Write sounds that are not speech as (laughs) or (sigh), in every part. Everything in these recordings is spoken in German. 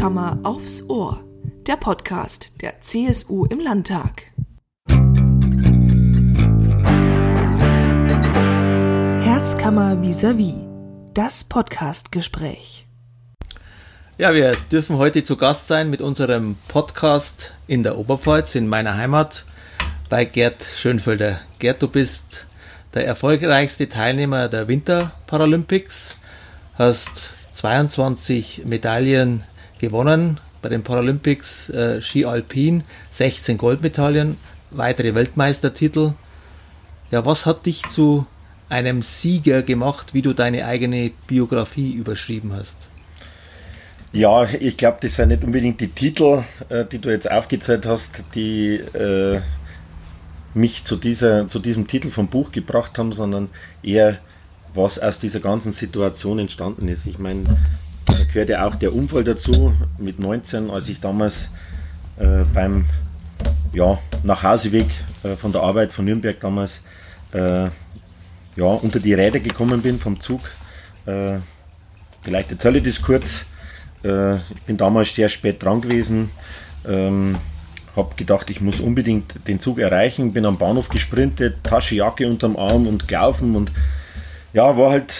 Herzkammer aufs Ohr, der Podcast der CSU im Landtag. Herzkammer vis-à-vis, -vis, das Podcastgespräch. Ja, wir dürfen heute zu Gast sein mit unserem Podcast in der Oberpfalz, in meiner Heimat, bei Gerd Schönfelder. Gerd, du bist der erfolgreichste Teilnehmer der Winterparalympics, hast 22 Medaillen gewonnen bei den Paralympics äh, Ski Alpin, 16 Goldmedaillen, weitere Weltmeistertitel. Ja, was hat dich zu einem Sieger gemacht, wie du deine eigene Biografie überschrieben hast? Ja, ich glaube, das sind nicht unbedingt die Titel, äh, die du jetzt aufgezählt hast, die äh, mich zu, dieser, zu diesem Titel vom Buch gebracht haben, sondern eher, was aus dieser ganzen Situation entstanden ist. Ich meine, da gehört ja auch der Unfall dazu mit 19, als ich damals äh, beim ja, Nachhauseweg äh, von der Arbeit von Nürnberg damals äh, ja, unter die Räder gekommen bin vom Zug. Äh, vielleicht erzähle ich das kurz. Äh, ich bin damals sehr spät dran gewesen. Ähm, habe gedacht, ich muss unbedingt den Zug erreichen, bin am Bahnhof gesprintet, Tasche, Jacke unterm Arm und gelaufen und ja, war halt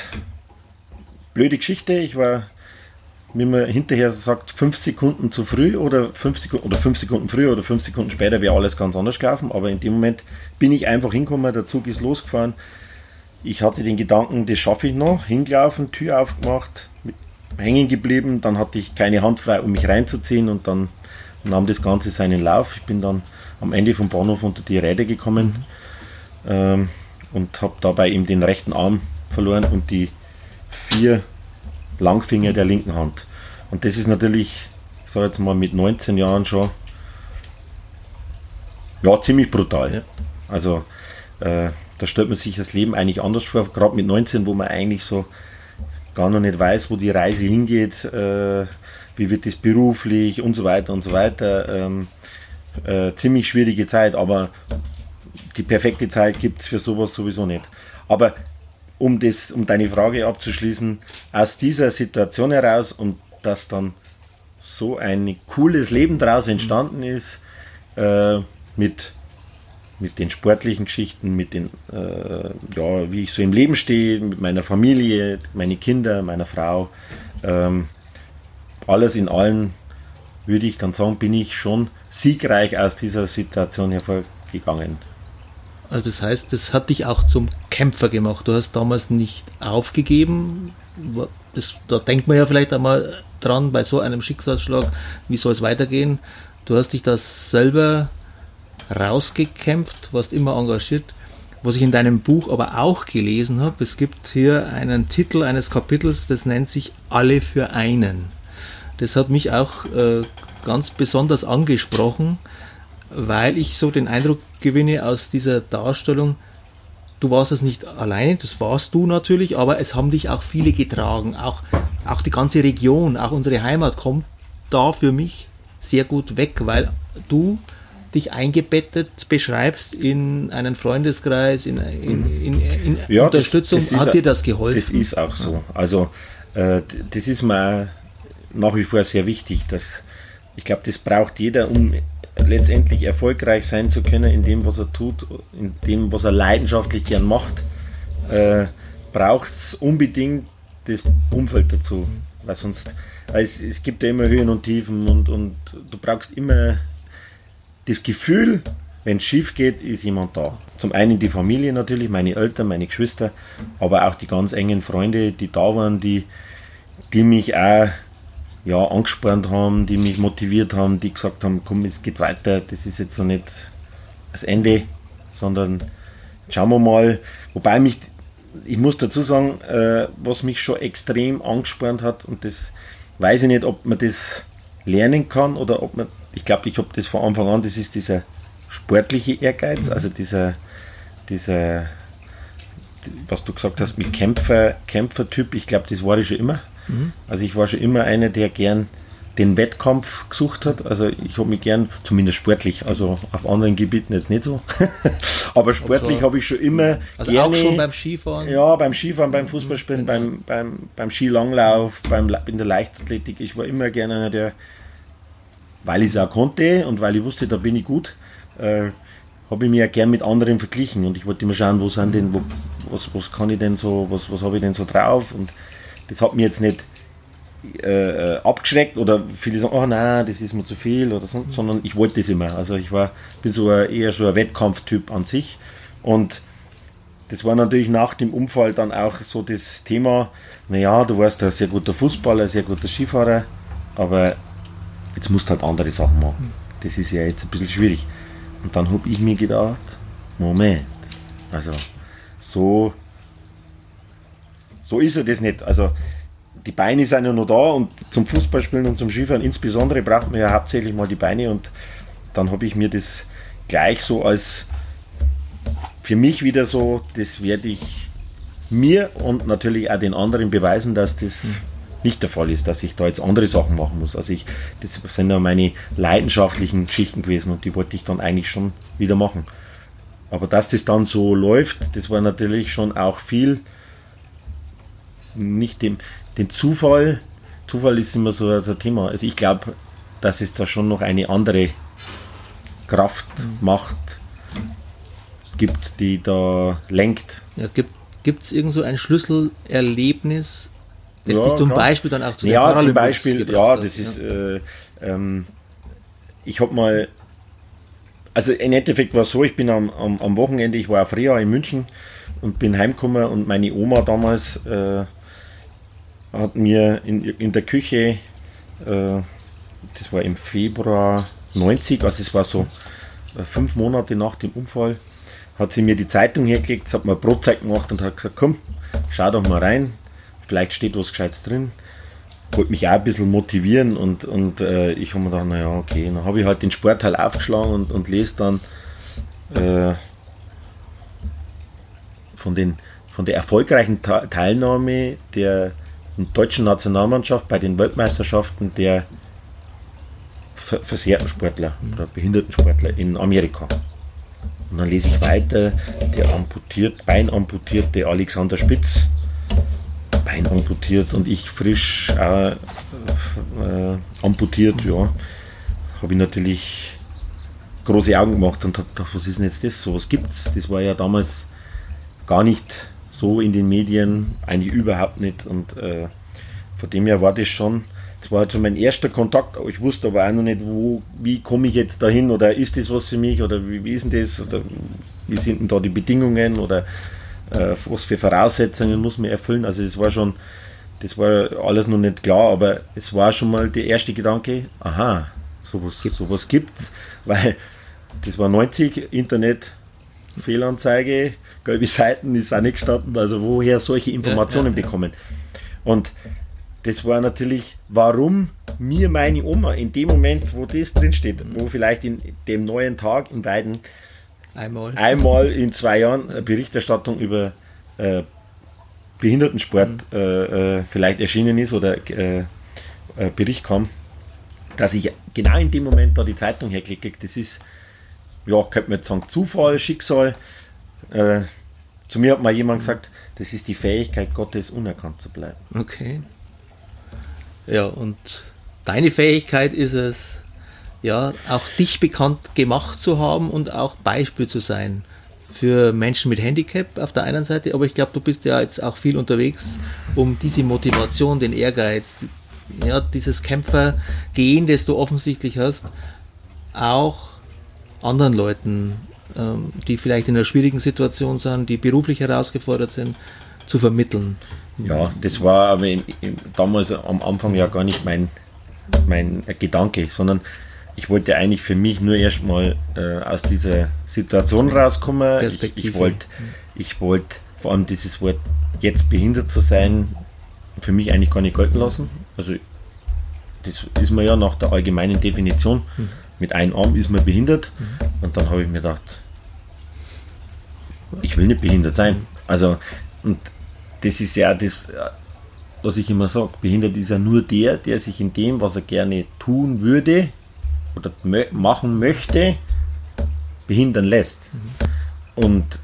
blöde Geschichte. Ich war, wie man hinterher sagt, fünf Sekunden zu früh oder fünf Sekunden oder fünf Sekunden früher oder fünf Sekunden später wäre alles ganz anders gelaufen. Aber in dem Moment bin ich einfach hingekommen, der Zug ist losgefahren. Ich hatte den Gedanken, das schaffe ich noch, hingelaufen, Tür aufgemacht, hängen geblieben, dann hatte ich keine Hand frei, um mich reinzuziehen und dann nahm das Ganze seinen Lauf. Ich bin dann am Ende vom Bahnhof unter die Räder gekommen ähm, und habe dabei eben den rechten Arm verloren und die vier Langfinger der linken Hand. Und das ist natürlich, ich sage jetzt mal mit 19 Jahren schon, ja, ziemlich brutal. Ja. Also äh, da stellt man sich das Leben eigentlich anders vor, gerade mit 19, wo man eigentlich so gar noch nicht weiß, wo die Reise hingeht. Äh, wie wird das beruflich und so weiter und so weiter. Ähm, äh, ziemlich schwierige Zeit, aber die perfekte Zeit gibt es für sowas sowieso nicht. Aber um, das, um deine Frage abzuschließen, aus dieser Situation heraus und dass dann so ein cooles Leben daraus entstanden ist, äh, mit, mit den sportlichen Geschichten, mit den, äh, ja, wie ich so im Leben stehe, mit meiner Familie, meine Kinder, meiner Frau, ähm, alles in allem würde ich dann sagen, bin ich schon siegreich aus dieser Situation hervorgegangen. Also das heißt, das hat dich auch zum Kämpfer gemacht. Du hast damals nicht aufgegeben. Das, da denkt man ja vielleicht einmal dran bei so einem Schicksalsschlag, wie soll es weitergehen. Du hast dich das selber rausgekämpft, warst immer engagiert. Was ich in deinem Buch aber auch gelesen habe, es gibt hier einen Titel eines Kapitels, das nennt sich Alle für einen. Das hat mich auch äh, ganz besonders angesprochen, weil ich so den Eindruck gewinne aus dieser Darstellung, du warst es nicht alleine, das warst du natürlich, aber es haben dich auch viele getragen. Auch, auch die ganze Region, auch unsere Heimat kommt da für mich sehr gut weg, weil du dich eingebettet beschreibst in einen Freundeskreis, in, in, in, in ja, Unterstützung. Das, das Hat dir das geholfen? Das ist auch so. Also äh, das ist mir nach wie vor sehr wichtig. Dass, ich glaube, das braucht jeder, um letztendlich erfolgreich sein zu können in dem, was er tut, in dem, was er leidenschaftlich gern macht, äh, braucht es unbedingt das Umfeld dazu. Weil sonst, es, es gibt ja immer Höhen und Tiefen und, und du brauchst immer das Gefühl, wenn es schief geht, ist jemand da. Zum einen die Familie natürlich, meine Eltern, meine Geschwister, aber auch die ganz engen Freunde, die da waren, die, die mich auch ja, angespornt haben, die mich motiviert haben, die gesagt haben, komm, es geht weiter, das ist jetzt noch nicht das Ende, sondern schauen wir mal. Wobei mich, ich muss dazu sagen, äh, was mich schon extrem angespornt hat, und das weiß ich nicht, ob man das lernen kann oder ob man, ich glaube, ich habe das von Anfang an, das ist dieser sportliche Ehrgeiz, also dieser, dieser, was du gesagt hast, mit Kämpfer, Kämpfertyp, ich glaube, das war ich schon immer. Mhm. Also ich war schon immer einer, der gern den Wettkampf gesucht hat. Also ich habe mich gern, zumindest sportlich, also auf anderen Gebieten jetzt nicht so, (laughs) aber sportlich also, habe ich schon immer also gerne. Auch schon beim Skifahren? Ja, beim Skifahren, beim Fußballspielen, genau. beim, beim, beim Skilanglauf, beim, in der Leichtathletik. Ich war immer gerne einer, der, weil ich es auch konnte und weil ich wusste, da bin ich gut, äh, habe ich mich ja gern mit anderen verglichen und ich wollte immer schauen, wo sind denn, wo, was, was kann ich denn so, was, was habe ich denn so drauf und das hat mir jetzt nicht äh, abgeschreckt oder viele sagen, oh nein, das ist mir zu viel oder so, sondern ich wollte das immer. Also ich war, bin so ein, eher so ein Wettkampftyp an sich und das war natürlich nach dem Unfall dann auch so das Thema, naja, du warst ein sehr guter Fußballer, ein sehr guter Skifahrer, aber jetzt musst du halt andere Sachen machen. Das ist ja jetzt ein bisschen schwierig. Und dann habe ich mir gedacht, Moment, also so, so ist er das nicht. Also die Beine sind ja noch da und zum Fußballspielen und zum Skifahren insbesondere braucht man ja hauptsächlich mal die Beine und dann habe ich mir das gleich so als für mich wieder so, das werde ich mir und natürlich auch den anderen beweisen, dass das mhm. nicht der Fall ist, dass ich da jetzt andere Sachen machen muss. Also ich, das sind ja meine leidenschaftlichen Geschichten gewesen und die wollte ich dann eigentlich schon wieder machen. Aber dass das dann so läuft, das war natürlich schon auch viel nicht dem, den Zufall, Zufall ist immer so ein Thema. Also ich glaube, dass es da schon noch eine andere Kraft, mhm. Macht gibt, die da lenkt. Ja, gibt es irgend so ein Schlüsselerlebnis, das ja, dich zum klar. Beispiel dann auch zu Ja, zum Beispiel, ja, das ist, Äh, ähm, ich habe mal, also im Endeffekt war es so, ich bin am, am, am Wochenende, ich war auf Ria in München und bin heimgekommen und meine Oma damals äh, hat mir in, in der Küche, äh, das war im Februar 90, also es war so äh, fünf Monate nach dem Unfall, hat sie mir die Zeitung hergelegt, hat mir Brotzeit gemacht und hat gesagt, komm, schau doch mal rein, vielleicht steht was Gescheites drin. Wollte mich auch ein bisschen motivieren und, und äh, ich habe mir gedacht, naja, okay, dann habe ich halt den Sportteil aufgeschlagen und, und lese dann äh, von, den, von der erfolgreichen Teilnahme der deutschen Nationalmannschaft bei den Weltmeisterschaften der versehrten Sportler oder behinderten Sportler in Amerika. Und dann lese ich weiter, der amputiert, Bein amputierte Alexander Spitz, Bein amputiert und ich frisch äh, äh, amputiert, ja. Habe ich natürlich große Augen gemacht und habe gedacht, was ist denn jetzt das? So was gibt's. Das war ja damals gar nicht so in den Medien, eigentlich überhaupt nicht. Und äh, von dem her war das schon, das war halt so mein erster Kontakt. Ich wusste aber auch noch nicht, wo, wie komme ich jetzt dahin oder ist das was für mich oder wie, wie ist denn das oder wie sind denn da die Bedingungen oder äh, was für Voraussetzungen muss man erfüllen. Also das war schon, das war alles noch nicht klar, aber es war schon mal der erste Gedanke, aha, sowas, gibt's. sowas gibt's, weil das war 90, Internet, Fehlanzeige, gelbe Seiten ist auch nicht gestanden, also woher solche Informationen ja, ja, bekommen. Und das war natürlich, warum mir meine Oma in dem Moment, wo das drinsteht, wo vielleicht in dem neuen Tag in beiden einmal, einmal in zwei Jahren eine Berichterstattung über äh, Behindertensport mhm. äh, äh, vielleicht erschienen ist oder äh, äh, Bericht kam, dass ich genau in dem Moment da die Zeitung herklicke, das ist, ja, könnte man jetzt sagen, Zufall, Schicksal. Äh, zu mir hat mal jemand gesagt, das ist die Fähigkeit Gottes, unerkannt zu bleiben. Okay. Ja, und deine Fähigkeit ist es, ja, auch dich bekannt gemacht zu haben und auch Beispiel zu sein für Menschen mit Handicap auf der einen Seite, aber ich glaube, du bist ja jetzt auch viel unterwegs, um diese Motivation, den Ehrgeiz, ja, dieses Kämpfergehen, das du offensichtlich hast, auch anderen Leuten, ähm, die vielleicht in einer schwierigen Situation sind, die beruflich herausgefordert sind, zu vermitteln. Ja, das war aber im, im, damals am Anfang ja gar nicht mein, mein Gedanke, sondern ich wollte eigentlich für mich nur erstmal äh, aus dieser Situation rauskommen. Ich, ich wollte ich wollt vor allem dieses Wort jetzt behindert zu sein, für mich eigentlich gar nicht gelten lassen. Also das ist man ja nach der allgemeinen Definition. Mhm. Mit einem Arm ist man behindert. Mhm. Und dann habe ich mir gedacht, ich will nicht behindert sein. Also, und das ist ja das, was ich immer sage, behindert ist ja nur der, der sich in dem, was er gerne tun würde oder machen möchte, behindern lässt. Mhm. Und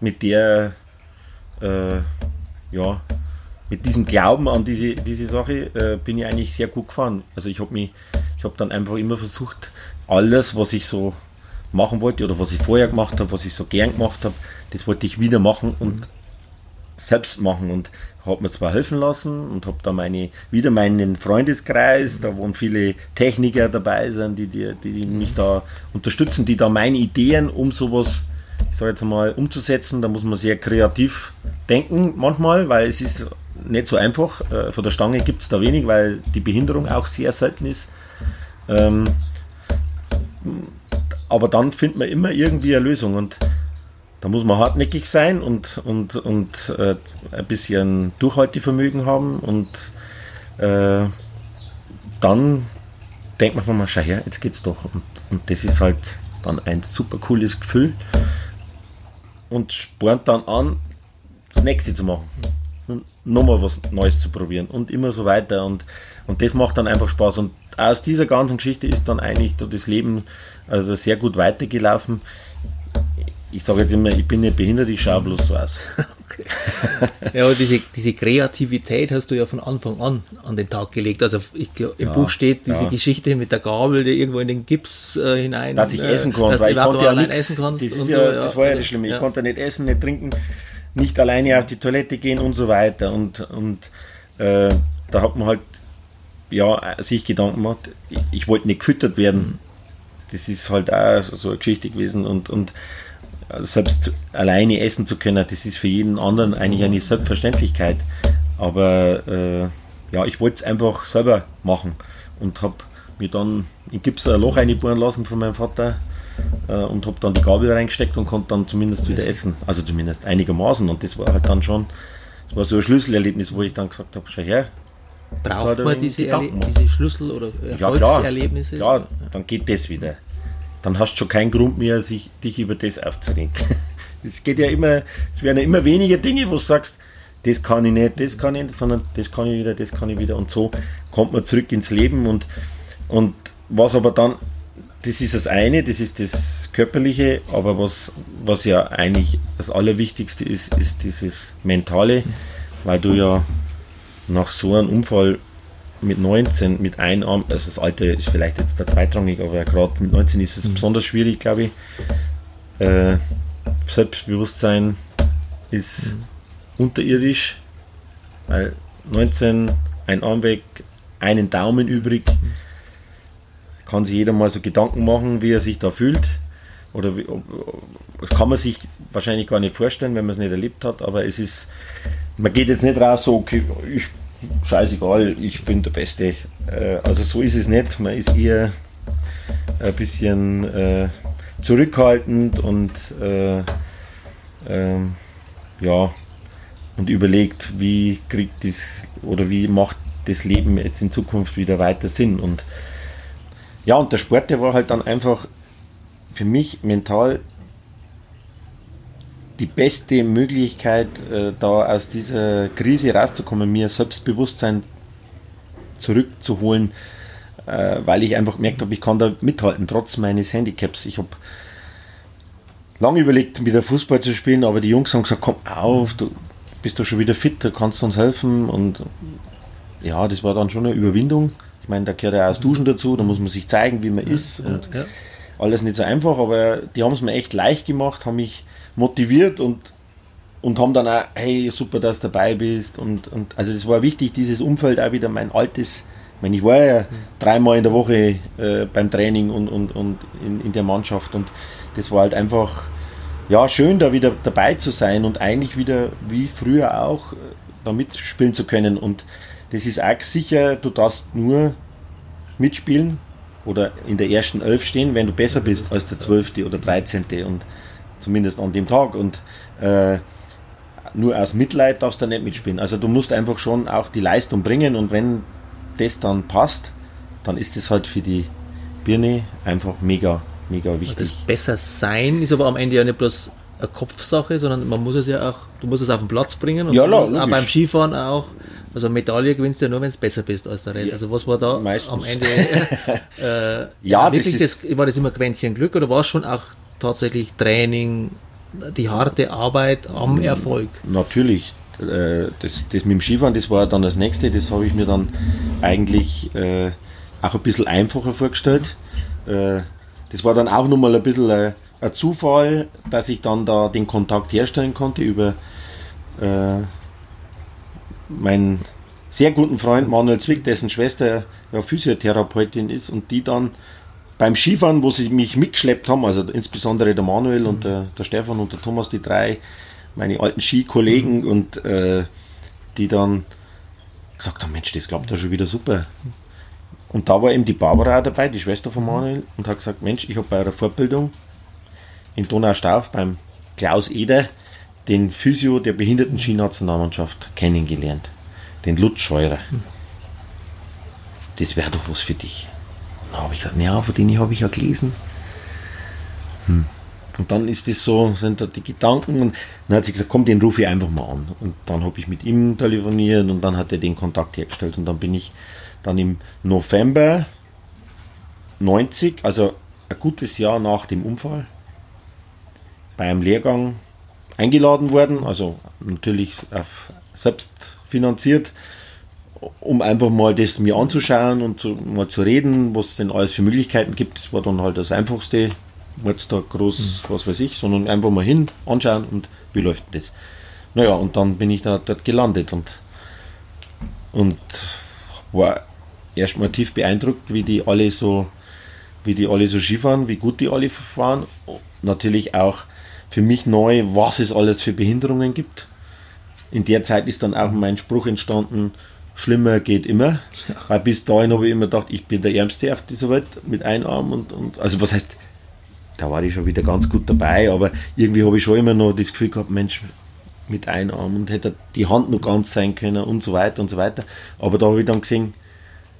mit der, äh, ja, mit diesem Glauben an diese, diese Sache äh, bin ich eigentlich sehr gut gefahren. Also ich habe mich, ich habe dann einfach immer versucht, alles, was ich so machen wollte oder was ich vorher gemacht habe, was ich so gern gemacht habe, das wollte ich wieder machen und mhm. selbst machen und habe mir zwar helfen lassen und habe da meine, wieder meinen Freundeskreis, da wo viele Techniker dabei sind, die, die, die mich da unterstützen, die da meine Ideen um sowas, ich sage jetzt mal, umzusetzen, da muss man sehr kreativ denken manchmal, weil es ist nicht so einfach. Äh, von der Stange gibt es da wenig, weil die Behinderung auch sehr selten ist. Ähm, aber dann findet man immer irgendwie eine Lösung und da muss man hartnäckig sein und, und, und äh, ein bisschen Durchhaltevermögen haben und äh, dann denkt man mal, schau her, jetzt geht's doch. Und, und das ist halt dann ein super cooles Gefühl und spornt dann an, das nächste zu machen. Nochmal was Neues zu probieren und immer so weiter. Und, und das macht dann einfach Spaß. Und aus dieser ganzen Geschichte ist dann eigentlich das Leben also sehr gut weitergelaufen ich sage jetzt immer, ich bin nicht behindert, ich schaue bloß so aus. (laughs) Okay. Ja, aber diese, diese Kreativität hast du ja von Anfang an an den Tag gelegt. Also ich glaub, im ja, Buch steht diese ja. Geschichte mit der Gabel, die irgendwo in den Gips äh, hinein. Dass ich äh, essen konnte, weil ich konnte ja nichts. Das, ja, das war ja das Schlimme. Ich konnte nicht essen, nicht trinken, nicht alleine auf die Toilette gehen und so weiter. Und, und äh, da hat man halt ja, sich Gedanken gemacht, ich, ich wollte nicht gefüttert werden. Das ist halt auch so eine Geschichte gewesen und, und selbst alleine essen zu können, das ist für jeden anderen eigentlich eine Selbstverständlichkeit. Aber äh, ja, ich wollte es einfach selber machen und habe mir dann in Gips ein Loch einbohren lassen von meinem Vater und habe dann die Gabel reingesteckt und konnte dann zumindest wieder essen. Also zumindest einigermaßen. Und das war halt dann schon, das war so ein Schlüsselerlebnis, wo ich dann gesagt habe, schau her. Braucht man diese, diese Schlüssel- oder Erfolgserlebnisse? Ja, klar, klar, dann geht das wieder dann hast du schon keinen Grund mehr, sich, dich über das aufzuregen. (laughs) Es geht ja immer, es werden ja immer weniger Dinge, wo du sagst, das kann ich nicht, das kann ich nicht, sondern das kann ich wieder, das kann ich wieder. Und so kommt man zurück ins Leben und, und was aber dann, das ist das eine, das ist das Körperliche, aber was, was ja eigentlich das Allerwichtigste ist, ist dieses Mentale, weil du ja nach so einem Unfall mit 19 mit einem Arm, also das Alter ist vielleicht jetzt der zweitrangig, aber gerade mit 19 ist es mhm. besonders schwierig, glaube ich. Äh, Selbstbewusstsein ist mhm. unterirdisch, weil 19, ein Arm weg, einen Daumen übrig, kann sich jeder mal so Gedanken machen, wie er sich da fühlt. Oder wie, das kann man sich wahrscheinlich gar nicht vorstellen, wenn man es nicht erlebt hat, aber es ist, man geht jetzt nicht raus so, okay, ich scheißegal, ich bin der Beste. Äh, also so ist es nicht. Man ist eher ein bisschen äh, zurückhaltend und äh, ähm, ja und überlegt, wie kriegt das oder wie macht das Leben jetzt in Zukunft wieder weiter Sinn. Und ja, und der Sport, der war halt dann einfach für mich mental die beste Möglichkeit, äh, da aus dieser Krise rauszukommen, mir Selbstbewusstsein zurückzuholen, äh, weil ich einfach gemerkt habe, ich kann da mithalten, trotz meines Handicaps. Ich habe lange überlegt, wieder Fußball zu spielen, aber die Jungs haben gesagt, komm auf, du bist doch schon wieder fit, du kannst uns helfen. Und ja, das war dann schon eine Überwindung. Ich meine, da gehört ja auch das Duschen dazu, da muss man sich zeigen, wie man ist. Und ja. alles nicht so einfach, aber die haben es mir echt leicht gemacht, haben mich motiviert und, und haben dann auch, hey, super, dass du dabei bist. Und, und also das war wichtig, dieses Umfeld auch wieder mein altes. Ich meine, ich war ja dreimal in der Woche äh, beim Training und, und, und in, in der Mannschaft und das war halt einfach ja schön, da wieder dabei zu sein und eigentlich wieder wie früher auch äh, da mitspielen zu können. Und das ist auch sicher, du darfst nur mitspielen oder in der ersten Elf stehen, wenn du besser bist als der Zwölfte oder Dreizehnte. Und zumindest an dem Tag. Und äh, nur aus Mitleid darfst du nicht mitspielen. Also du musst einfach schon auch die Leistung bringen und wenn das dann passt, dann ist es halt für die Birne einfach mega, mega wichtig. Das besser sein ist aber am Ende ja nicht bloß eine Kopfsache, sondern man muss es ja auch, du musst es auf den Platz bringen und ja, la, auch beim Skifahren auch Also Medaille gewinnst du ja nur, wenn du besser bist als der Rest. Ja, also was war da meistens. am Ende? (laughs) äh, Ja, wirklich das ist- war das immer Quäntchen Glück oder war es schon auch tatsächlich Training, die harte Arbeit am Erfolg? Natürlich, äh, das, das mit dem Skifahren, das war dann das nächste, das habe ich mir dann eigentlich äh, auch ein bisschen einfacher vorgestellt. Äh, das war dann auch nochmal ein bisschen ein, ein Zufall, dass ich dann da den Kontakt herstellen konnte über meinen sehr guten Freund Manuel Zwick, dessen Schwester ja Physiotherapeutin ist und die dann beim Skifahren, wo sie mich mitgeschleppt haben, also insbesondere der Manuel und der, der Stefan und der Thomas, die drei, meine alten Skikollegen und äh, die dann gesagt haben, Mensch, das klappt ja schon wieder super. Und da war eben die Barbara auch dabei, die Schwester von Manuel, und hat gesagt, Mensch, ich habe bei einer Fortbildung in Donaustauf beim Klaus Eder den Physio der Behinderten-Skinationalmannschaft kennengelernt. Den Lutz Scheurer. Das wäre doch was für dich. Da habe ich gesagt, ja, von denen habe ich ja gelesen. Hm. Und dann ist das so, sind da die Gedanken und dann hat sie gesagt, komm, den rufe ich einfach mal an. Und dann habe ich mit ihm telefoniert und dann hat er den Kontakt hergestellt und dann bin ich dann im November 90, also ein gutes Jahr nach dem Unfall, bei einem Lehrgang eingeladen worden, also natürlich selbst finanziert, um einfach mal das mir anzuschauen und zu, mal zu reden, was es denn alles für Möglichkeiten gibt. Das war dann halt das Einfachste, jetzt da groß, was weiß ich, sondern einfach mal hin, anschauen und wie läuft das? Naja, und dann bin ich da dort gelandet und, und war erstmal tief beeindruckt, wie die alle so, wie die alle so Skifahren, wie gut die alle fahren. Natürlich auch für mich neu, was es alles für Behinderungen gibt. In der Zeit ist dann auch mein Spruch entstanden, schlimmer geht immer. Weil bis dahin habe ich immer gedacht, ich bin der Ärmste auf dieser Welt mit einem Arm und, und also was heißt, da war ich schon wieder ganz gut dabei, aber irgendwie habe ich schon immer noch das Gefühl gehabt, Mensch, mit einem Arm und hätte die Hand noch ganz sein können und so weiter und so weiter. Aber da habe ich dann gesehen,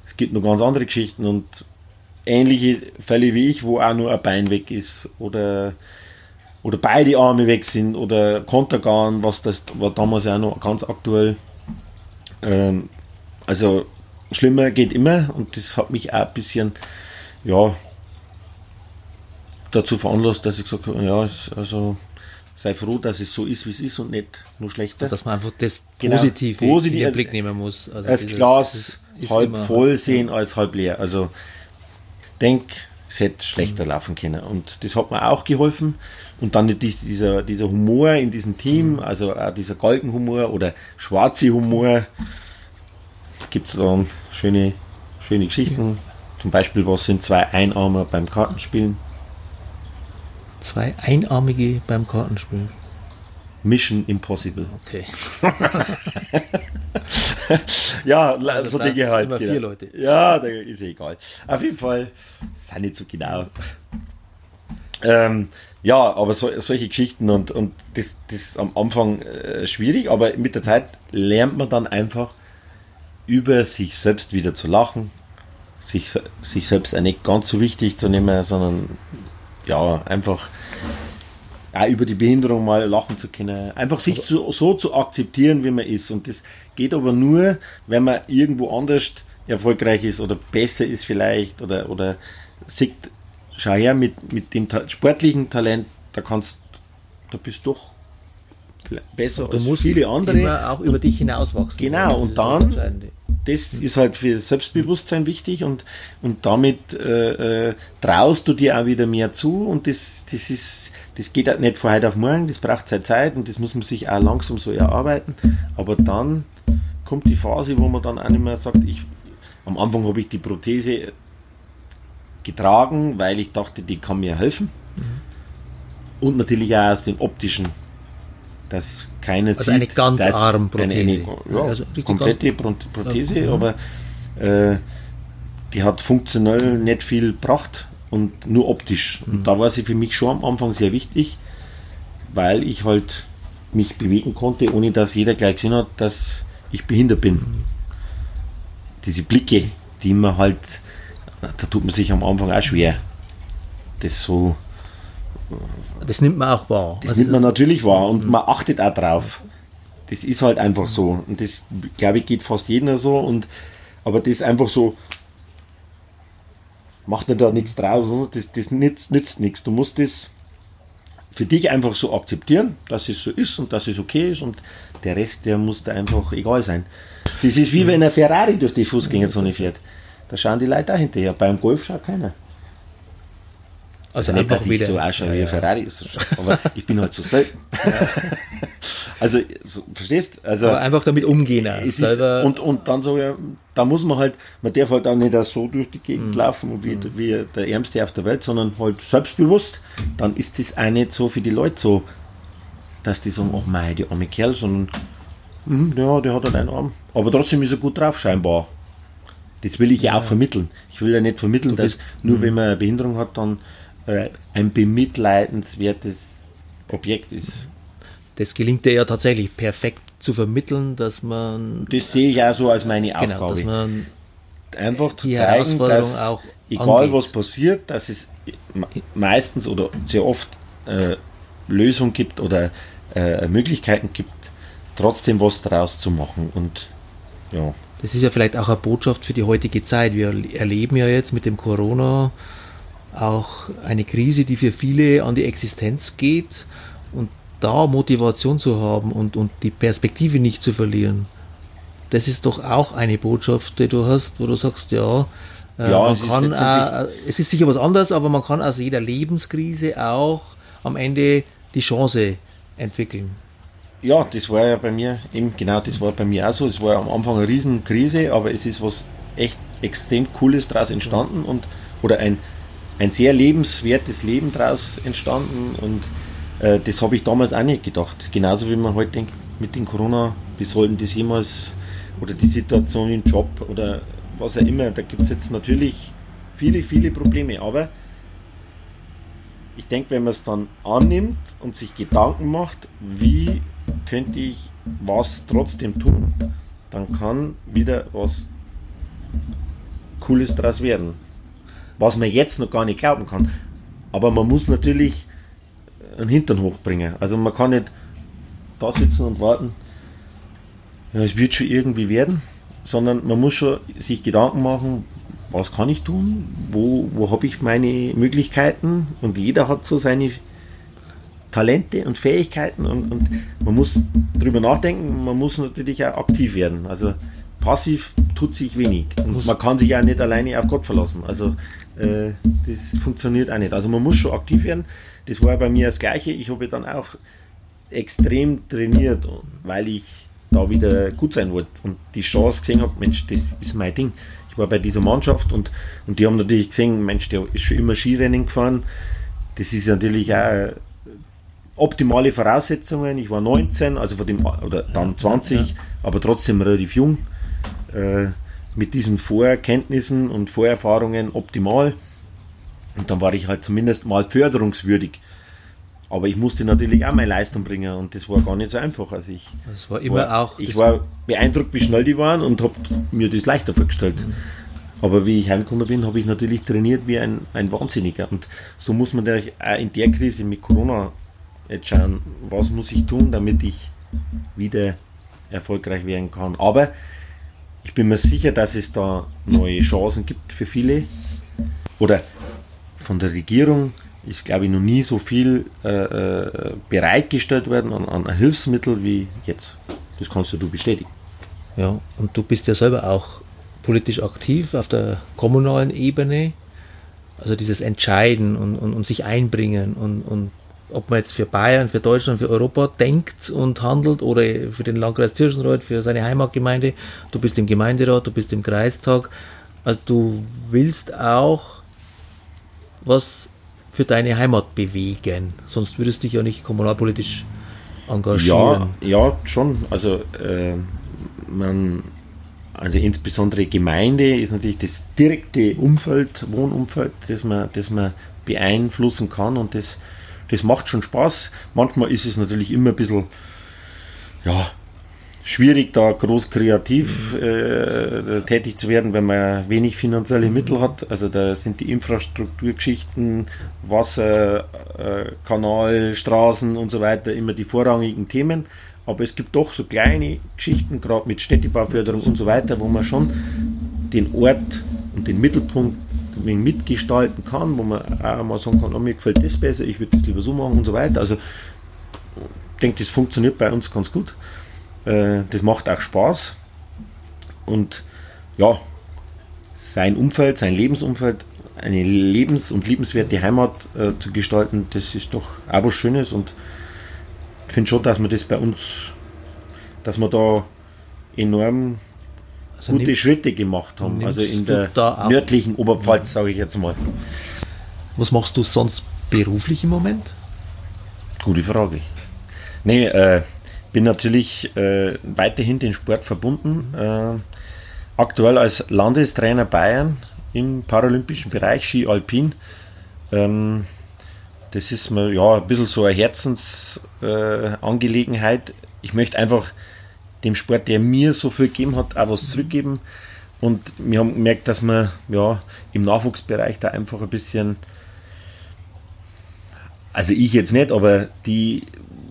es gibt noch ganz andere Geschichten und ähnliche Fälle wie ich, wo auch nur ein Bein weg ist oder, oder beide Arme weg sind oder Kontergan, was das war damals ja noch ganz aktuell. Ähm, also schlimmer geht immer und das hat mich auch ein bisschen, ja, dazu veranlasst, dass ich gesagt habe, ja, also sei froh, dass es so ist, wie es ist und nicht nur schlechter. Dass man einfach das Genau, Positive positiv, in den also- Blick nehmen muss. Also das dieses- Glas halb voll sehen als halb leer. Also denk, es hätte schlechter laufen können. Und das hat mir auch geholfen. Und dann dies- dieser, dieser Humor in diesem Team, also auch dieser Galgenhumor oder schwarze Humor, gibt es dann schöne, schöne Geschichten. Zum Beispiel, was sind zwei Einarmer beim Kartenspielen? Zwei Einarmige beim Kartenspielen. Mission Impossible. Okay. (laughs) Ja, Also so Dinge halt. immer vier Leute. Ja, da ist eh egal. Auf jeden Fall, ist nicht so genau. Ähm, ja, aber so, solche Geschichten und, und das, das ist am Anfang äh, schwierig, aber mit der Zeit lernt man dann einfach über sich selbst wieder zu lachen, sich, sich selbst auch nicht ganz so wichtig zu nehmen, sondern ja, einfach auch über die Behinderung mal lachen zu können. Einfach sich so, so zu akzeptieren, wie man ist. Und das geht aber nur, wenn man irgendwo anders erfolgreich ist oder besser ist vielleicht oder, oder sieht, schau her, mit, mit dem Ta sportlichen Talent, da kannst da bist du doch besser Du als musst viele andere. immer auch über dich hinauswachsen. Genau, und dann-. Das ist halt für Selbstbewusstsein wichtig und, und damit äh, äh, traust du dir auch wieder mehr zu und das, das ist, das geht halt nicht von heute auf morgen, das braucht Zeit Zeit und das muss man sich auch langsam so erarbeiten. Aber dann kommt die Phase, wo man dann auch nicht mehr sagt, ich, am Anfang habe ich die Prothese getragen, weil ich dachte, die kann mir helfen. Und natürlich auch aus dem optischen, dass keiner Also eine dass Ganzarmprothese. Eine, eine, ja, Also komplette Pro- Prothese, Ja. aber äh, die hat funktionell nicht viel gebracht und nur optisch. Mhm. Und da war sie für mich schon am Anfang sehr wichtig, weil ich halt mich bewegen konnte, ohne dass jeder gleich gesehen hat, dass ich behindert bin. Mhm. Diese Blicke, die man halt, da tut man sich am Anfang auch schwer. Das so, Das nimmt man auch wahr. das Also nimmt man natürlich wahr und man achtet auch drauf. das ist halt einfach so. Und das, glaube ich, geht fast jedem so. Und, aber das ist einfach so, macht nicht da nichts draus, das, das nützt, nützt nichts. Du musst das für dich einfach so akzeptieren, dass es so ist und dass es okay ist und der Rest, der muss da einfach egal sein. Das ist wie wenn ein Ferrari durch die Fußgängerzone fährt. Da schauen die Leute auch hinterher. Beim Golf schaut keiner. Also, nicht, dass ich wieder, so ausschaue ja, wie ein Ferrari, aber ich bin halt so selten. Ja. also, so, verstehst also Aber einfach damit umgehen. Ist, und, und dann so, ja, da muss man halt, man darf halt auch nicht so durch die Gegend mhm. laufen, wie, mhm. wie der Ärmste auf der Welt, sondern halt selbstbewusst. Dann ist das auch nicht so für die Leute so, dass die sagen, oh mein, die arme Kerl, sondern, hm, ja, der hat halt einen Arm. Aber trotzdem ist er gut drauf, scheinbar. Das will ich ja auch vermitteln. Ich will ja nicht vermitteln, dass nur wenn man eine Behinderung hat, dann ein bemitleidenswertes Objekt ist. Das gelingt dir ja tatsächlich perfekt zu vermitteln, dass man. Das sehe ich auch so als meine Aufgabe. Genau, dass man Einfach zu zeigen, dass auch egal angeht. was passiert, dass es meistens oder sehr oft äh, Lösungen gibt oder äh, Möglichkeiten gibt, trotzdem was daraus zu machen. Und ja. Das ist ja vielleicht auch eine Botschaft für die heutige Zeit. Wir erleben ja jetzt mit dem Corona auch eine Krise, die für viele an die Existenz geht und da Motivation zu haben und, und die Perspektive nicht zu verlieren. Das ist doch auch eine Botschaft, die du hast, wo du sagst, ja, äh, ja man es, kann, ist äh, es ist sicher was anderes, aber man kann aus jeder Lebenskrise auch am Ende die Chance entwickeln. Ja, das war ja bei mir eben genau, das war bei mir auch so. Es war am Anfang eine Riesenkrise, aber es ist was echt extrem Cooles daraus entstanden und oder ein ein sehr lebenswertes Leben daraus entstanden und äh, das habe ich damals auch nicht gedacht. Genauso wie man heute denkt, mit dem Corona, wie sollten das jemals oder die Situation im Job oder was auch immer, da gibt es jetzt natürlich viele, viele Probleme, aber ich denke, wenn man es dann annimmt und sich Gedanken macht, wie könnte ich was trotzdem tun, dann kann wieder was Cooles daraus werden was man jetzt noch gar nicht glauben kann. Aber man muss natürlich einen Hintern hochbringen. Also man kann nicht da sitzen und warten, ja, es wird schon irgendwie werden, sondern man muss schon sich Gedanken machen, was kann ich tun, wo, wo habe ich meine Möglichkeiten und jeder hat so seine Talente und Fähigkeiten und, und man muss drüber nachdenken, man muss natürlich auch aktiv werden. Also passiv tut sich wenig. Und man kann sich ja nicht alleine auf Gott verlassen. Also äh, das funktioniert auch nicht. Also man muss schon aktiv werden. Das war bei mir das Gleiche. Ich habe dann auch extrem trainiert, weil ich da wieder gut sein wollte und die Chance gesehen habe, Mensch, das ist mein Ding. Ich war bei dieser Mannschaft und, und die haben natürlich gesehen, Mensch, der ist schon immer Skirennen gefahren. Das ist natürlich auch optimale Voraussetzungen. Ich war 19, also von dem, oder dann 20, aber trotzdem relativ jung. Äh, mit diesen Vorkenntnissen und Vorerfahrungen optimal. Und dann war ich halt zumindest mal förderungswürdig. Aber ich musste natürlich auch meine Leistung bringen und das war gar nicht so einfach. Also ich das war immer war, auch. Ich war beeindruckt, wie schnell die waren und habe mir das leichter vorgestellt. Aber wie ich heimgekommen bin, habe ich natürlich trainiert wie ein, ein Wahnsinniger. Und so muss man natürlich auch in der Krise mit Corona jetzt schauen, was muss ich tun, damit ich wieder erfolgreich werden kann. Aber ich bin mir sicher, dass es da neue Chancen gibt für viele. Oder von der Regierung ist, glaube ich, noch nie so viel äh, äh bereitgestellt worden an, an Hilfsmitteln wie jetzt. Das kannst du bestätigen. Ja, und du bist ja selber auch politisch aktiv auf der kommunalen Ebene. Also dieses Entscheiden und, und, und sich einbringen und, und ob man jetzt für Bayern, für Deutschland, für Europa denkt und handelt oder für den Landkreis Tirschenreuth, für seine Heimatgemeinde. Du bist im Gemeinderat, du bist im Kreistag. Also du willst auch was für deine Heimat bewegen. Sonst würdest du dich ja nicht kommunalpolitisch engagieren. Ja, ja schon. Also äh, man, also insbesondere Gemeinde ist natürlich das direkte Umfeld, Wohnumfeld, das man, das man beeinflussen kann und das das macht schon Spaß. Manchmal ist es natürlich immer ein bisschen, ja, schwierig, da groß kreativ äh, tätig zu werden, wenn man wenig finanzielle Mittel hat. Also da sind die Infrastrukturgeschichten, Wasser, äh, Kanal, Straßen und so weiter immer die vorrangigen Themen. aber es gibt doch so kleine Geschichten, gerade mit Städtebauförderung und so weiter, wo man schon den Ort und den Mittelpunkt mitgestalten kann, wo man auch mal sagen kann, oh, mir gefällt das besser, ich würde das lieber so machen und so weiter. Also ich denke, das funktioniert bei uns ganz gut. Äh, das macht auch Spaß. Und ja, sein Umfeld, sein Lebensumfeld, eine lebens- und liebenswerte Heimat äh, zu gestalten, das ist doch auch was Schönes und ich finde schon, dass wir das bei uns, dass wir da enorm also gute Schritte gemacht haben, also in der nördlichen Oberpfalz, sage ich jetzt mal. Was machst du sonst beruflich im Moment? Gute Frage. Nee, äh, bin natürlich äh, weiterhin den Sport verbunden. Äh, aktuell als Landestrainer Bayern im paralympischen Bereich Ski Alpin. Ähm, das ist mir ja ein bisschen so eine Herzensangelegenheit. ich möchte einfach dem Sport, der mir so viel gegeben hat, auch was zurückgeben. Und wir haben gemerkt, dass wir ja, im Nachwuchsbereich da einfach ein bisschen, also ich jetzt nicht, aber die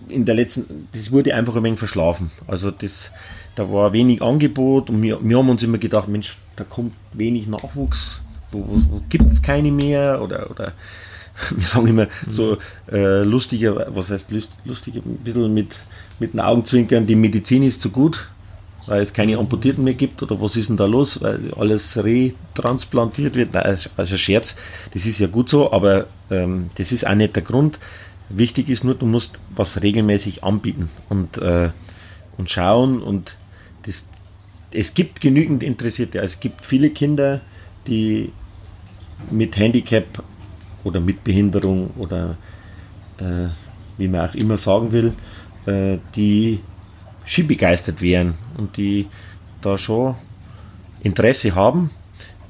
in der letzten, das wurde einfach ein wenig verschlafen. Also das, da war wenig Angebot und wir, wir haben uns immer gedacht, Mensch, da kommt wenig Nachwuchs, wo, wo, wo gibt es keine mehr oder, oder (laughs) wir sagen immer so äh, lustiger, was heißt lust, lustiger, ein bisschen mit, mit den Augenzwinkern, die Medizin ist zu gut, weil es keine Amputierten mehr gibt oder was ist denn da los, weil alles retransplantiert wird. Nein, also Scherz, das ist ja gut so, aber ähm, das ist auch nicht der Grund. Wichtig ist nur, du musst was regelmäßig anbieten und, äh, und schauen und das, es gibt genügend Interessierte. Es gibt viele Kinder, die mit Handicap oder mit Behinderung oder äh, wie man auch immer sagen will, äh, die skibegeistert wären und die da schon Interesse haben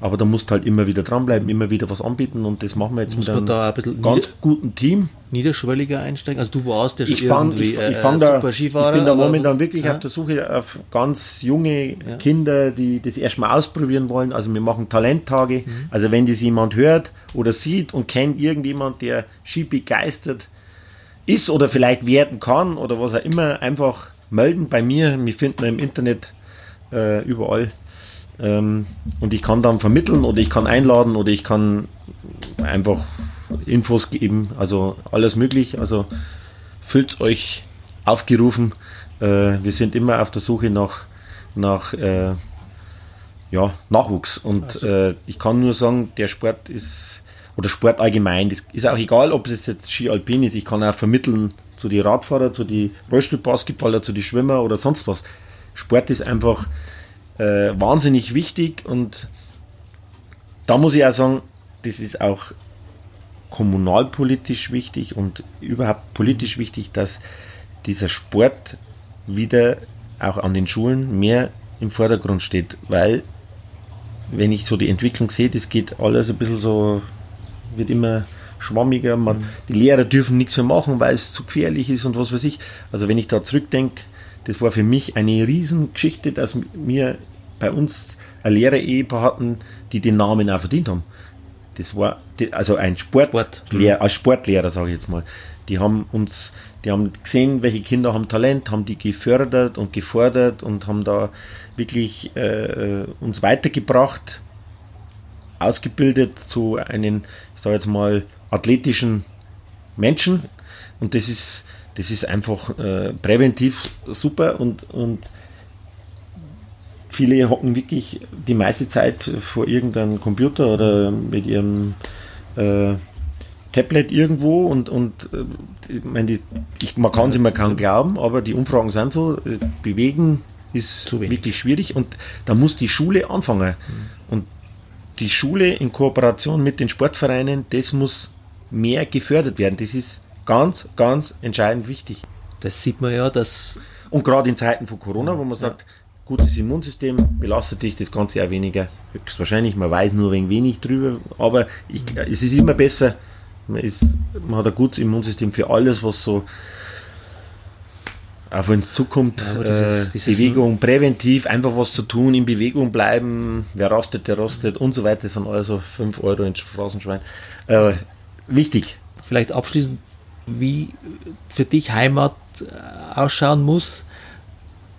aber da musst du halt immer wieder dranbleiben, immer wieder was anbieten und das machen wir jetzt Muss mit einem da ein ganz guten Team. Niederschwelliger einsteigen? Also du warst ja schon ich fang, irgendwie ich, ich äh, fang da, Ich bin da momentan wirklich ja? auf der Suche auf ganz junge ja. Kinder, die das erstmal ausprobieren wollen. Also wir machen Talenttage. Mhm. Also wenn das jemand hört oder sieht und kennt irgendjemand, der Ski begeistert ist oder vielleicht werden kann oder was auch immer, einfach melden bei mir. Wir finden im Internet äh, überall ähm, und ich kann dann vermitteln oder ich kann einladen oder ich kann einfach Infos geben, also alles möglich. Also fühlt euch aufgerufen. Äh, wir sind immer auf der Suche nach, nach äh, ja, Nachwuchs. Und also. äh, ich kann nur sagen, der Sport ist, oder Sport allgemein, das ist auch egal, ob es jetzt Ski Alpin ist, ich kann auch vermitteln zu die Radfahrer, zu die Rollstuhlbasketballer, zu die Schwimmer oder sonst was. Sport ist einfach äh, wahnsinnig wichtig und da muss ich auch sagen, das ist auch kommunalpolitisch wichtig und überhaupt politisch wichtig, dass dieser Sport wieder auch an den Schulen mehr im Vordergrund steht, weil wenn ich so die Entwicklung sehe, das geht alles ein bisschen so, wird immer schwammiger, man, mhm. die Lehrer dürfen nichts mehr machen, weil es zu gefährlich ist und was weiß ich. Also wenn ich da zurückdenke, das war für mich eine Riesengeschichte, dass mir bei uns ein Lehrer-Ehepaar hatten, die den Namen auch verdient haben. Das war also ein Sport, Sport. Lehrer, als Sportlehrer, sage ich jetzt mal. Die haben uns, die haben gesehen, welche Kinder haben Talent, haben die gefördert und gefordert und haben da wirklich äh, uns weitergebracht, ausgebildet zu einem, ich sage jetzt mal, athletischen Menschen. Und das ist, das ist einfach äh, präventiv super und, und viele hocken wirklich die meiste Zeit vor irgendeinem Computer oder mit ihrem äh, Tablet irgendwo und, und äh, ich meine, die, ich, man kann es immer kaum glauben, aber die Umfragen sind so, äh, bewegen ist wirklich schwierig und da muss die Schule anfangen. Mhm. Und die Schule in Kooperation mit den Sportvereinen, das muss mehr gefördert werden. Das ist ganz, ganz entscheidend wichtig. Das sieht man ja, dass. Und gerade in Zeiten von Corona, wo man sagt, gutes Immunsystem, belastet dich das Ganze auch weniger. Höchstwahrscheinlich, man weiß nur ein wenig drüber, aber ich, es ist immer besser, man, ist, man hat ein gutes Immunsystem für alles, was so auf uns zukommt. Ja, dieses, äh, dieses Bewegung, präventiv, einfach was zu tun, in Bewegung bleiben, wer rastet, der rastet und so weiter, das sind also 5 Euro ins Straßenschwein. Äh, wichtig. Vielleicht abschließend, wie für dich Heimat äh, ausschauen muss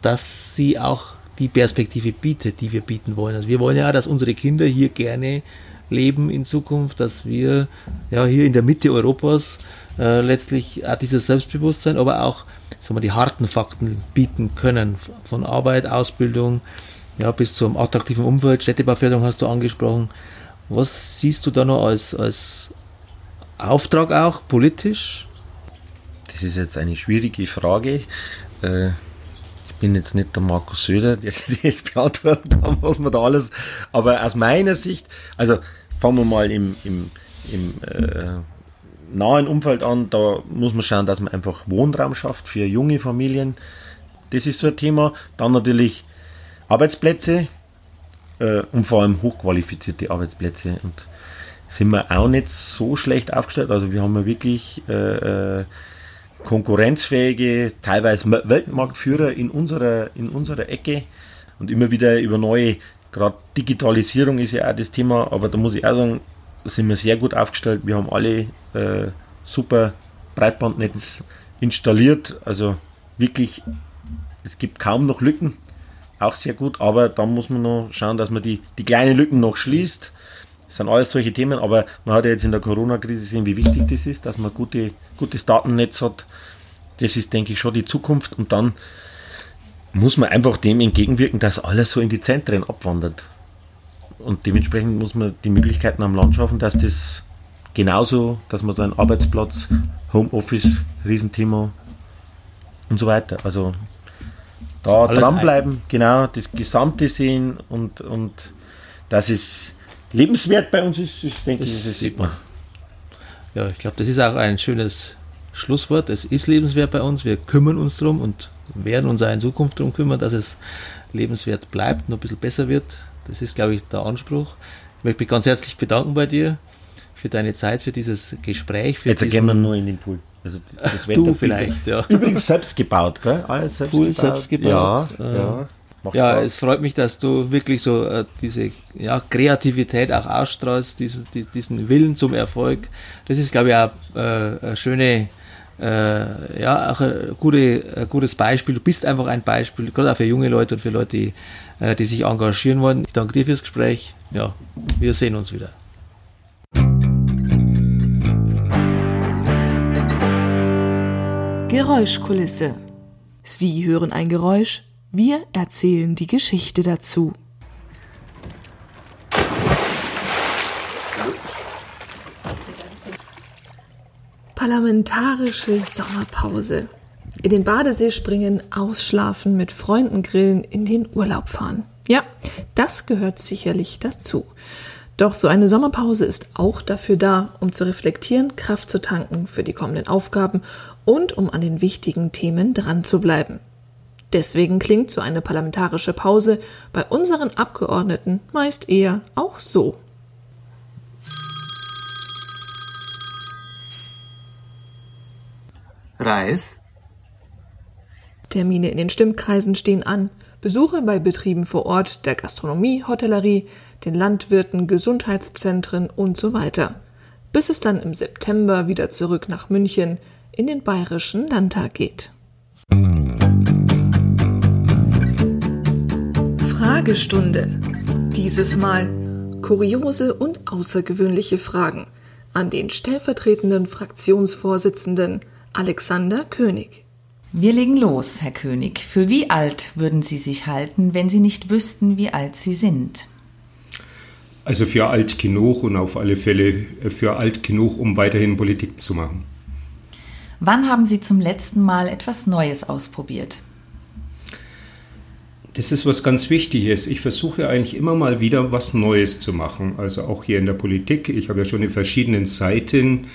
dass sie auch die Perspektive bietet, die wir bieten wollen. Also wir wollen ja, dass unsere Kinder hier gerne leben in Zukunft, dass wir ja hier in der Mitte Europas äh, letztlich auch dieses Selbstbewusstsein, aber auch sagen wir, die harten Fakten bieten können. Von Arbeit, Ausbildung, ja, bis zum attraktiven Umfeld, Städtebauförderung hast du angesprochen. Was siehst du da noch als, als Auftrag auch politisch? Das ist jetzt eine schwierige Frage. Äh, bin jetzt nicht der Markus Söder, der (laughs) jetzt beantworten kann, was man da alles. Aber aus meiner Sicht, also fangen wir mal im, im, im äh, nahen Umfeld an, da muss man schauen, dass man einfach Wohnraum schafft für junge Familien. Das ist so ein Thema. Dann natürlich Arbeitsplätze äh, und vor allem hochqualifizierte Arbeitsplätze. Und sind wir auch nicht so schlecht aufgestellt. Also wir haben ja wirklich äh, äh konkurrenzfähige, teilweise Weltmarktführer in unserer, in unserer Ecke und immer wieder über neue, gerade Digitalisierung ist ja auch das Thema, aber da muss ich auch sagen, sind wir sehr gut aufgestellt. Wir haben alle äh, super Breitbandnetz installiert, also wirklich, es gibt kaum noch Lücken, auch sehr gut, aber da muss man noch schauen, dass man die, die kleinen Lücken noch schließt. Das sind alles solche Themen, aber man hat ja jetzt in der Corona-Krise gesehen, wie wichtig das ist, dass man gute, gutes Datennetz hat. Das ist, denke ich, schon die Zukunft. Und dann muss man einfach dem entgegenwirken, dass alles so in die Zentren abwandert. Und dementsprechend muss man die Möglichkeiten am Land schaffen, dass das genauso, dass man da einen Arbeitsplatz, Homeoffice, Riesenthema und so weiter. Also da Alles dranbleiben, ein. genau, das Gesamte sehen und, und dass es lebenswert bei uns ist, ist denke das ich, das sieht man. Ja, ich glaube, das ist auch ein schönes Schlusswort. Es ist lebenswert bei uns. Wir kümmern uns darum und werden uns auch in Zukunft darum kümmern, dass es lebenswert bleibt, noch ein bisschen besser wird. Das ist, glaube ich, der Anspruch. Ich möchte mich ganz herzlich bedanken bei dir für deine Zeit, für dieses Gespräch. Für Jetzt gehen wir nur in den Pool. Also das (laughs) Wetter du vielleicht, ja. Übrigens selbst gebaut, gell? Alles selbst Pool gebaut. selbst gebaut. Ja, äh, ja. Macht ja, Spaß. es freut mich, dass du wirklich so äh, diese ja, Kreativität auch ausstrahlst, diesen, diesen Willen zum Erfolg. Das ist, glaube ich, auch äh, eine schöne, äh, ja, auch ein, gute, ein gutes Beispiel. Du bist einfach ein Beispiel, gerade auch für junge Leute und für Leute, die, äh, die sich engagieren wollen. Ich danke dir fürs Gespräch. Ja, wir sehen uns wieder. Geräuschkulisse. Sie hören ein Geräusch, wir erzählen die Geschichte dazu. Parlamentarische Sommerpause. In den Badesee springen, ausschlafen, mit Freunden grillen, in den Urlaub fahren. Ja, das gehört sicherlich dazu. Doch so eine Sommerpause ist auch dafür da, um zu reflektieren, Kraft zu tanken für die kommenden Aufgaben und um an den wichtigen Themen dran zu bleiben. Deswegen klingt so eine parlamentarische Pause bei unseren Abgeordneten meist eher auch so. Reis. Termine in den Stimmkreisen stehen an. Besuche bei Betrieben vor Ort, der Gastronomie, Hotellerie, den Landwirten, Gesundheitszentren und so weiter. Bis es dann im September wieder zurück nach München in den Bayerischen Landtag geht. Fragestunde. Dieses Mal kuriose und außergewöhnliche Fragen an den stellvertretenden Fraktionsvorsitzenden Alexander König. Wir legen los, Herr König. Für wie alt würden Sie sich halten, wenn Sie nicht wüssten, wie alt Sie sind? Also für alt genug und auf alle Fälle für alt genug, um weiterhin Politik zu machen. Wann haben Sie zum letzten Mal etwas Neues ausprobiert? Das ist was ganz Wichtiges. Ich versuche eigentlich immer mal wieder was Neues zu machen. Also auch hier in der Politik. Ich habe ja schon die verschiedenen Seiten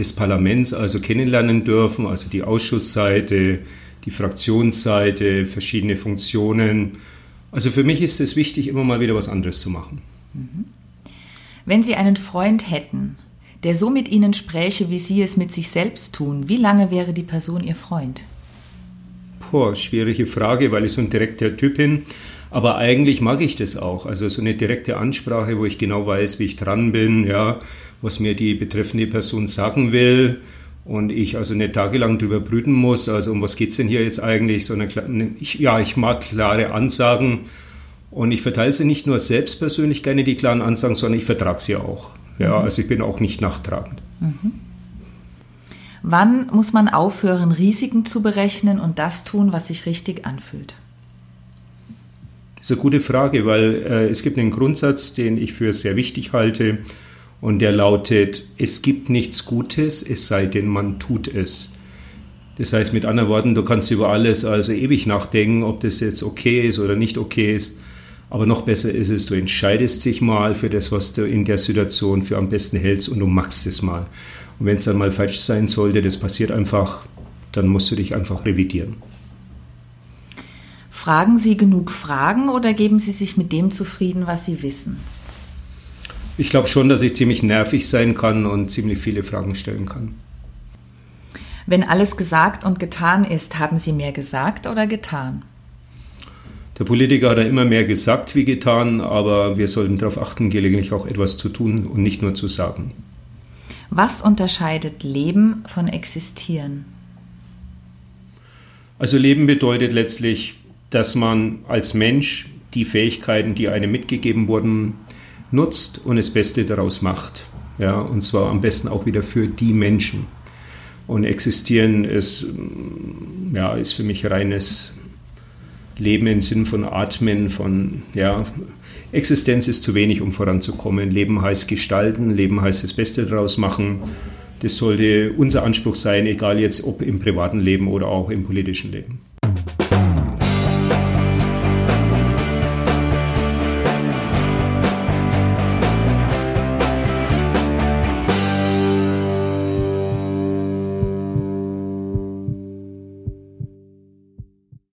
des Parlaments also kennenlernen dürfen. Also die Ausschussseite, die Fraktionsseite, verschiedene Funktionen. Also für mich ist es wichtig, immer mal wieder was anderes zu machen. Mhm. Wenn Sie einen Freund hätten, der so mit Ihnen spräche, wie Sie es mit sich selbst tun, wie lange wäre die Person Ihr Freund? Boah, schwierige Frage, weil ich so ein direkter Typ bin. Aber eigentlich mag ich das auch. Also so eine direkte Ansprache, wo ich genau weiß, wie ich dran bin, ja, was mir die betreffende Person sagen will und ich also nicht tagelang drüber brüten muss, also um was geht es denn hier jetzt eigentlich, sondern ne, ich, ja, ich mag klare Ansagen und ich verteile sie nicht nur selbst persönlich gerne, die klaren Ansagen, sondern ich vertrage sie auch. Ja, mhm. also ich bin auch nicht nachtragend. Mhm. Wann muss man aufhören, Risiken zu berechnen und das tun, was sich richtig anfühlt? Das ist eine gute Frage, weil äh, es gibt einen Grundsatz, den ich für sehr wichtig halte und der lautet, es gibt nichts Gutes, es sei denn, man tut es. Das heißt mit anderen Worten, du kannst über alles also ewig nachdenken, ob das jetzt okay ist oder nicht okay ist. Aber noch besser ist es, du entscheidest dich mal für das, was du in der Situation für am besten hältst und du machst es mal. Und wenn es dann mal falsch sein sollte, das passiert einfach, dann musst du dich einfach revidieren. Fragen Sie genug Fragen oder geben Sie sich mit dem zufrieden, was Sie wissen? Ich glaube schon, dass ich ziemlich nervig sein kann und ziemlich viele Fragen stellen kann. Wenn alles gesagt und getan ist, haben Sie mehr gesagt oder getan? Der Politiker hat ja immer mehr gesagt wie getan, aber wir sollten darauf achten, gelegentlich auch etwas zu tun und nicht nur zu sagen. Was unterscheidet Leben von Existieren? Also Leben bedeutet letztlich, dass man als Mensch die Fähigkeiten, die einem mitgegeben wurden, nutzt und das Beste daraus macht. Ja, und zwar am besten auch wieder für die Menschen. Und existieren ist, ja, ist für mich reines Leben im Sinn von Atmen, von ja, Existenz ist zu wenig, um voranzukommen. Leben heißt gestalten, Leben heißt das Beste daraus machen. Das sollte unser Anspruch sein, egal jetzt ob im privaten Leben oder auch im politischen Leben.